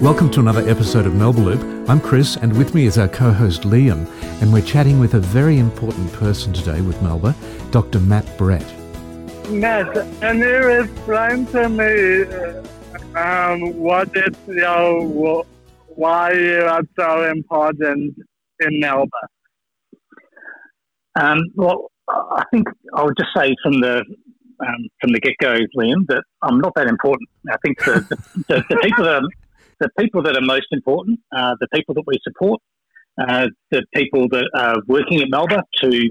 Welcome to another episode of Melba Loop. I'm Chris, and with me is our co-host Liam, and we're chatting with a very important person today with Melba, Dr. Matt Brett. Matt, can you explain to me um, what is your why you are so important in Melba? Um, well, I think I would just say from the um, from the get go, Liam, that I'm not that important. I think the, the, the, the people that are the people that are most important are the people that we support, uh, the people that are working at Melba to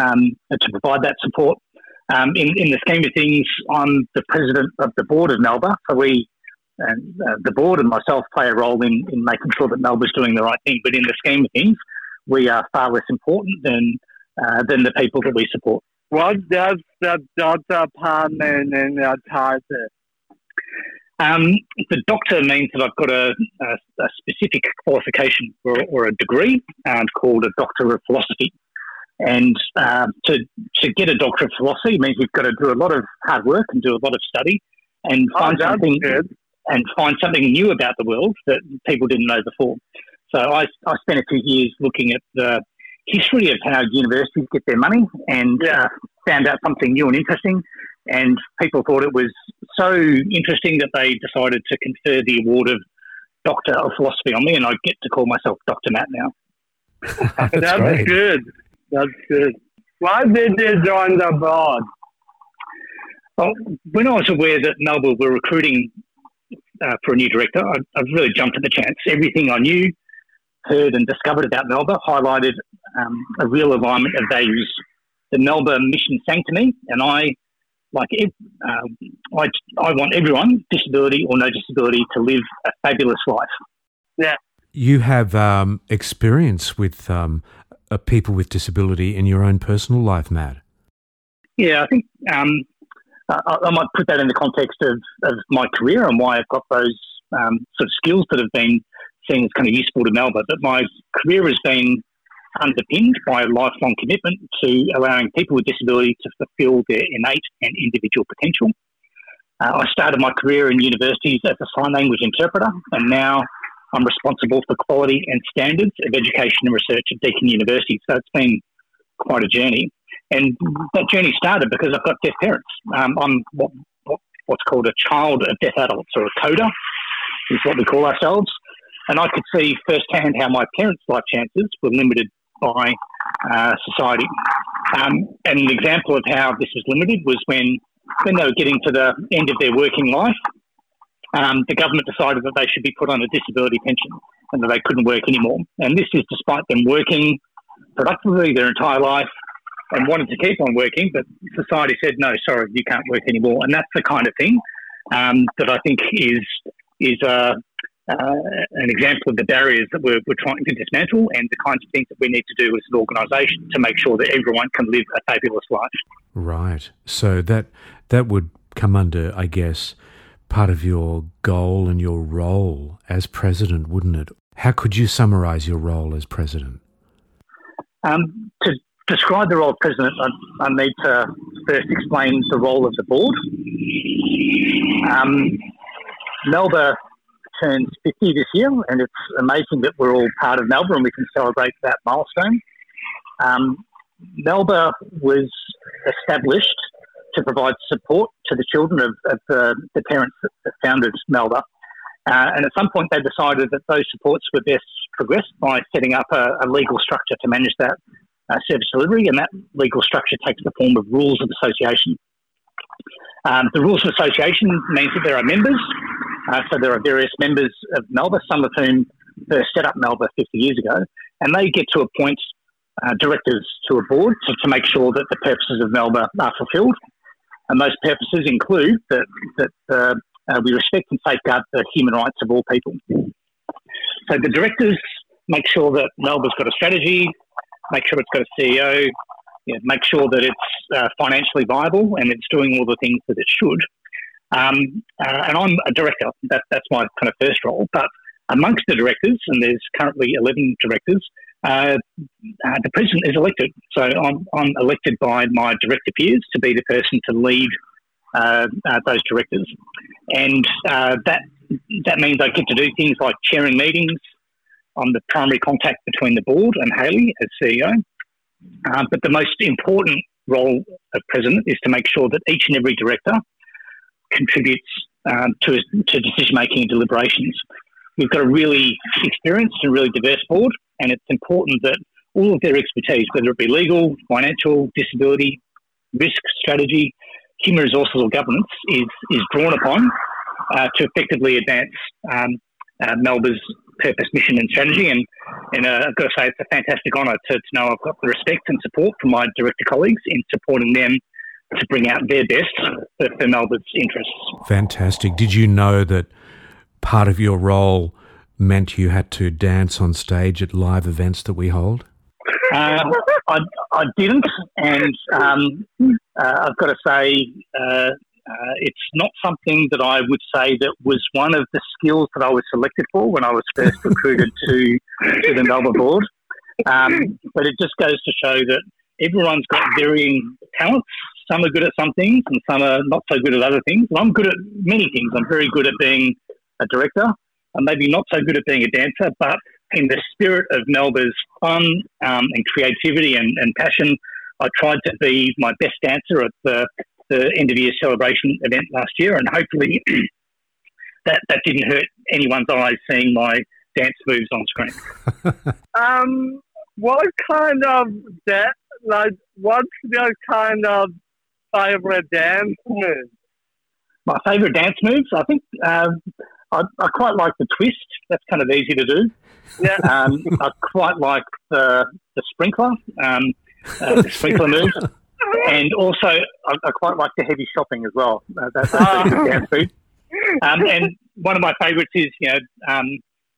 um, to provide that support. Um, in, in the scheme of things, I'm the president of the board of Melba, so we and uh, the board and myself play a role in, in making sure that Melba's doing the right thing. But in the scheme of things, we are far less important than uh, than the people that we support. What does the mean in your title? Um, the doctor means that I've got a, a, a specific qualification or, or a degree um, called a Doctor of Philosophy. And uh, to, to get a Doctor of Philosophy means you've got to do a lot of hard work and do a lot of study and Oh, find that's something good. and find something new about the world that people didn't know before. So I, I spent a few years looking at the history of how universities get their money and Yeah. uh, found out something new and interesting. And people thought it was so interesting that they decided to confer the award of Doctor of Philosophy on me, and I get to call myself Dr. Matt now. That's, That's great. good. That's good. Why did you join the board? Well, when I was aware that Melba were recruiting uh, for a new director, I, I really jumped at the chance. Everything I knew, heard, and discovered about Melba highlighted um, a real alignment of values. The Melba mission sang to me, and I, like, ev- um I, I want everyone, disability or no disability, to live a fabulous life. Yeah. You have um, experience with um, uh, people with disability in your own personal life, Matt. Yeah, I think um, I, I might put that in the context of, of my career and why I've got those um, sort of skills that have been seen as kind of useful to Melba. But my career has been underpinned by a lifelong commitment to allowing people with disability to fulfil their innate and individual potential. Uh, I started my career in universities as a sign language interpreter, and now I'm responsible for quality and standards of education and research at Deakin University. So it's been quite a journey. And that journey started because I've got deaf parents. Um, I'm what, what, what's called a child of deaf adults, or a CODA, is what we call ourselves. And I could see firsthand how my parents' life chances were limited by uh, society. Um, and an example of how this was limited was when, when they were getting to the end of their working life, um, the government decided that they should be put on a disability pension and that they couldn't work anymore. And this is despite them working productively their entire life and wanted to keep on working, but society said, no, sorry, you can't work anymore. And that's the kind of thing um, that I think is is uh, uh, an example of the barriers that we're, we're trying to dismantle and the kinds of things that we need to do as an organisation to make sure that everyone can live a fabulous life. Right. So that that would come under, I guess, part of your goal and your role as president, wouldn't it? How could you summarize your role as president? Um, to describe the role of president, I, I need to first explain the role of the board. Um, Melba turns 50 this year, and it's amazing that we're all part of Melba and we can celebrate that milestone. Um, Melba was established to provide support to the children of, of the, the parents that, that founded Melba. Uh, and at some point, they decided that those supports were best progressed by setting up a, a legal structure to manage that uh, service delivery, and that legal structure takes the form of rules of association. Um, the rules of association means that there are members, uh, so there are various members of Melba, some of whom set up Melba 50 years ago, and they get to appoint uh, directors to a board to, to make sure that the purposes of Melba are fulfilled. And those purposes include that, that uh, uh, we respect and safeguard the human rights of all people. So the directors make sure that Melba's got a strategy, make sure it's got a CEO, make sure that it's uh, financially viable and it's doing all the things that it should. Um, uh, and I'm a director. That, that's my kind of first role. But amongst the directors, and there's currently 11 directors, uh, uh, the president is elected. So I'm, I'm elected by my director peers to be the person to lead uh, uh, those directors. And uh, that that means I get to do things like chairing meetings. I'm the primary contact between the board and Haley as CEO. But the most important role of president is to make sure that each and every director contributes um, to, to decision making and deliberations. We've got a really experienced and really diverse board, and it's important that all of their expertise, whether it be legal, financial, disability, risk strategy, human resources, or governance, is, is drawn upon uh, to effectively advance um, uh, Melba's purpose, mission, and strategy. And, and uh, I've got to say, it's a fantastic honour to, to know I've got the respect and support from my director colleagues in supporting them to bring out their best for, Melba's interests. Fantastic. Did you know that part of your role meant you had to dance on stage at live events that we hold? Um, I, I, didn't, and um, uh, I've got to say, uh, uh, it's not something that I would say that was one of the skills that I was selected for when I was first recruited to, to the Melba board. Um, but it just goes to show that everyone's got varying talents. Some are good at some things and some are not so good at other things. And I'm good at many things. I'm very good at being a director. I'm maybe not so good at being a dancer, but in the spirit of Melba's fun um, and creativity and, and passion, I tried to be my best dancer at the the end of year celebration event last year, and hopefully that that didn't hurt anyone's eyes seeing my dance moves on screen. um, what kind of that like? What's your kind of favorite dance moves? My favorite dance moves, I think. Um, I, I, quite like the twist. That's kind of easy to do. Yeah. Um, I quite like the the sprinkler, um, uh, the sprinkler moves and also I, I, quite like the heavy shopping as well. Uh, that's oh. food. Um, and one of my favourites is you know um,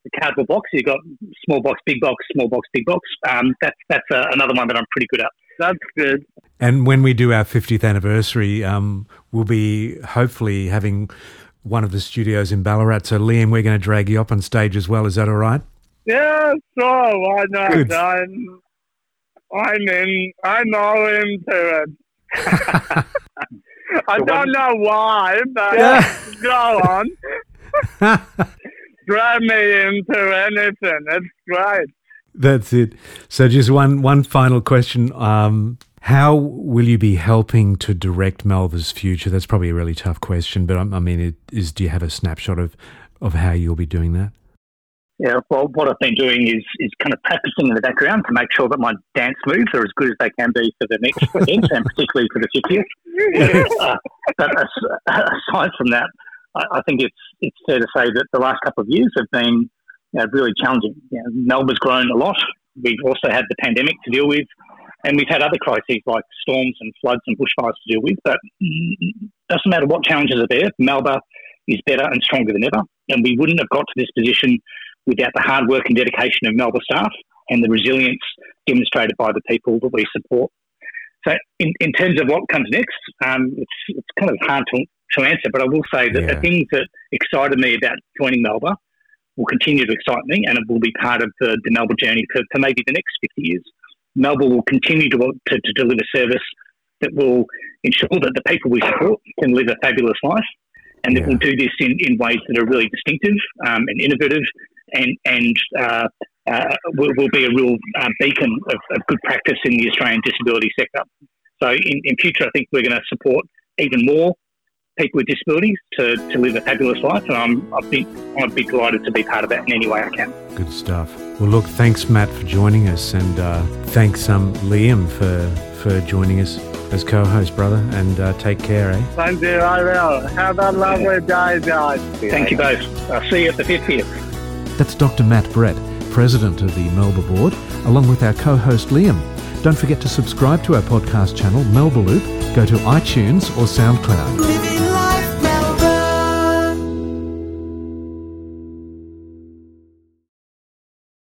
the cardboard box. You've got small box, big box, small box, big box. Um, that's that's uh, another one that I'm pretty good at. That's good. And when we do our 50th anniversary, um, we'll be hopefully having one of the studios in Ballarat. So Liam, we're going to drag you up on stage as well. Is that all right? Yeah, sure. Why not? Good. I'm I'm in. I'm all into it. I don't know why, but go on. Drive me into anything. It's great. That's it. So, just one one final question. Um, how will you be helping to direct Melba's future? That's probably a really tough question, but I, I mean, it is. Do you have a snapshot of of how you'll be doing that? Yeah, well, what I've been doing is is kind of practicing in the background to make sure that my dance moves are as good as they can be for the next event, and particularly for the 50th. uh, but aside from that, I, I, think it's it's fair to say that the last couple of years have been you know, really challenging. You know, Melba's grown a lot. We've also had the pandemic to deal with, and we've had other crises like storms and floods and bushfires to deal with. But doesn't matter what challenges are there, Melba is better and stronger than ever, and we wouldn't have got to this position without the hard work and dedication of Melba staff and the resilience demonstrated by the people that we support. So, in, in terms of what comes next, um, it's, it's kind of hard to, to answer, but I will say that yeah. the things that excited me about joining Melba will continue to excite me and it will be part of the, the Melba journey for, for maybe the next 50 years. Melba will continue to, to, to deliver service that will ensure that the people we support can live a fabulous life and that yeah. we'll do this in, in ways that are really distinctive um, and innovative and, and uh, uh, will, will, be a real uh, beacon of, of, good practice in the Australian disability sector. So in, in future, I think we're going to support even more people with disabilities to, to live a fabulous life, and I'm, I'd, be, I'd be delighted to be part of that in any way I can. Good stuff. Well, look, thanks, Matt, for joining us, and uh, thanks, um, Liam, for, for joining us as co-host, brother, and uh, take care, eh? Thank you, I will. Have a lovely day, guys. Thank you both. I'll see you at the 50th. That's Dr. Matt Brett, President of the Melba Board, along with our co host Liam. Don't forget to subscribe to our podcast channel, Melba Loop. Go to iTunes or SoundCloud.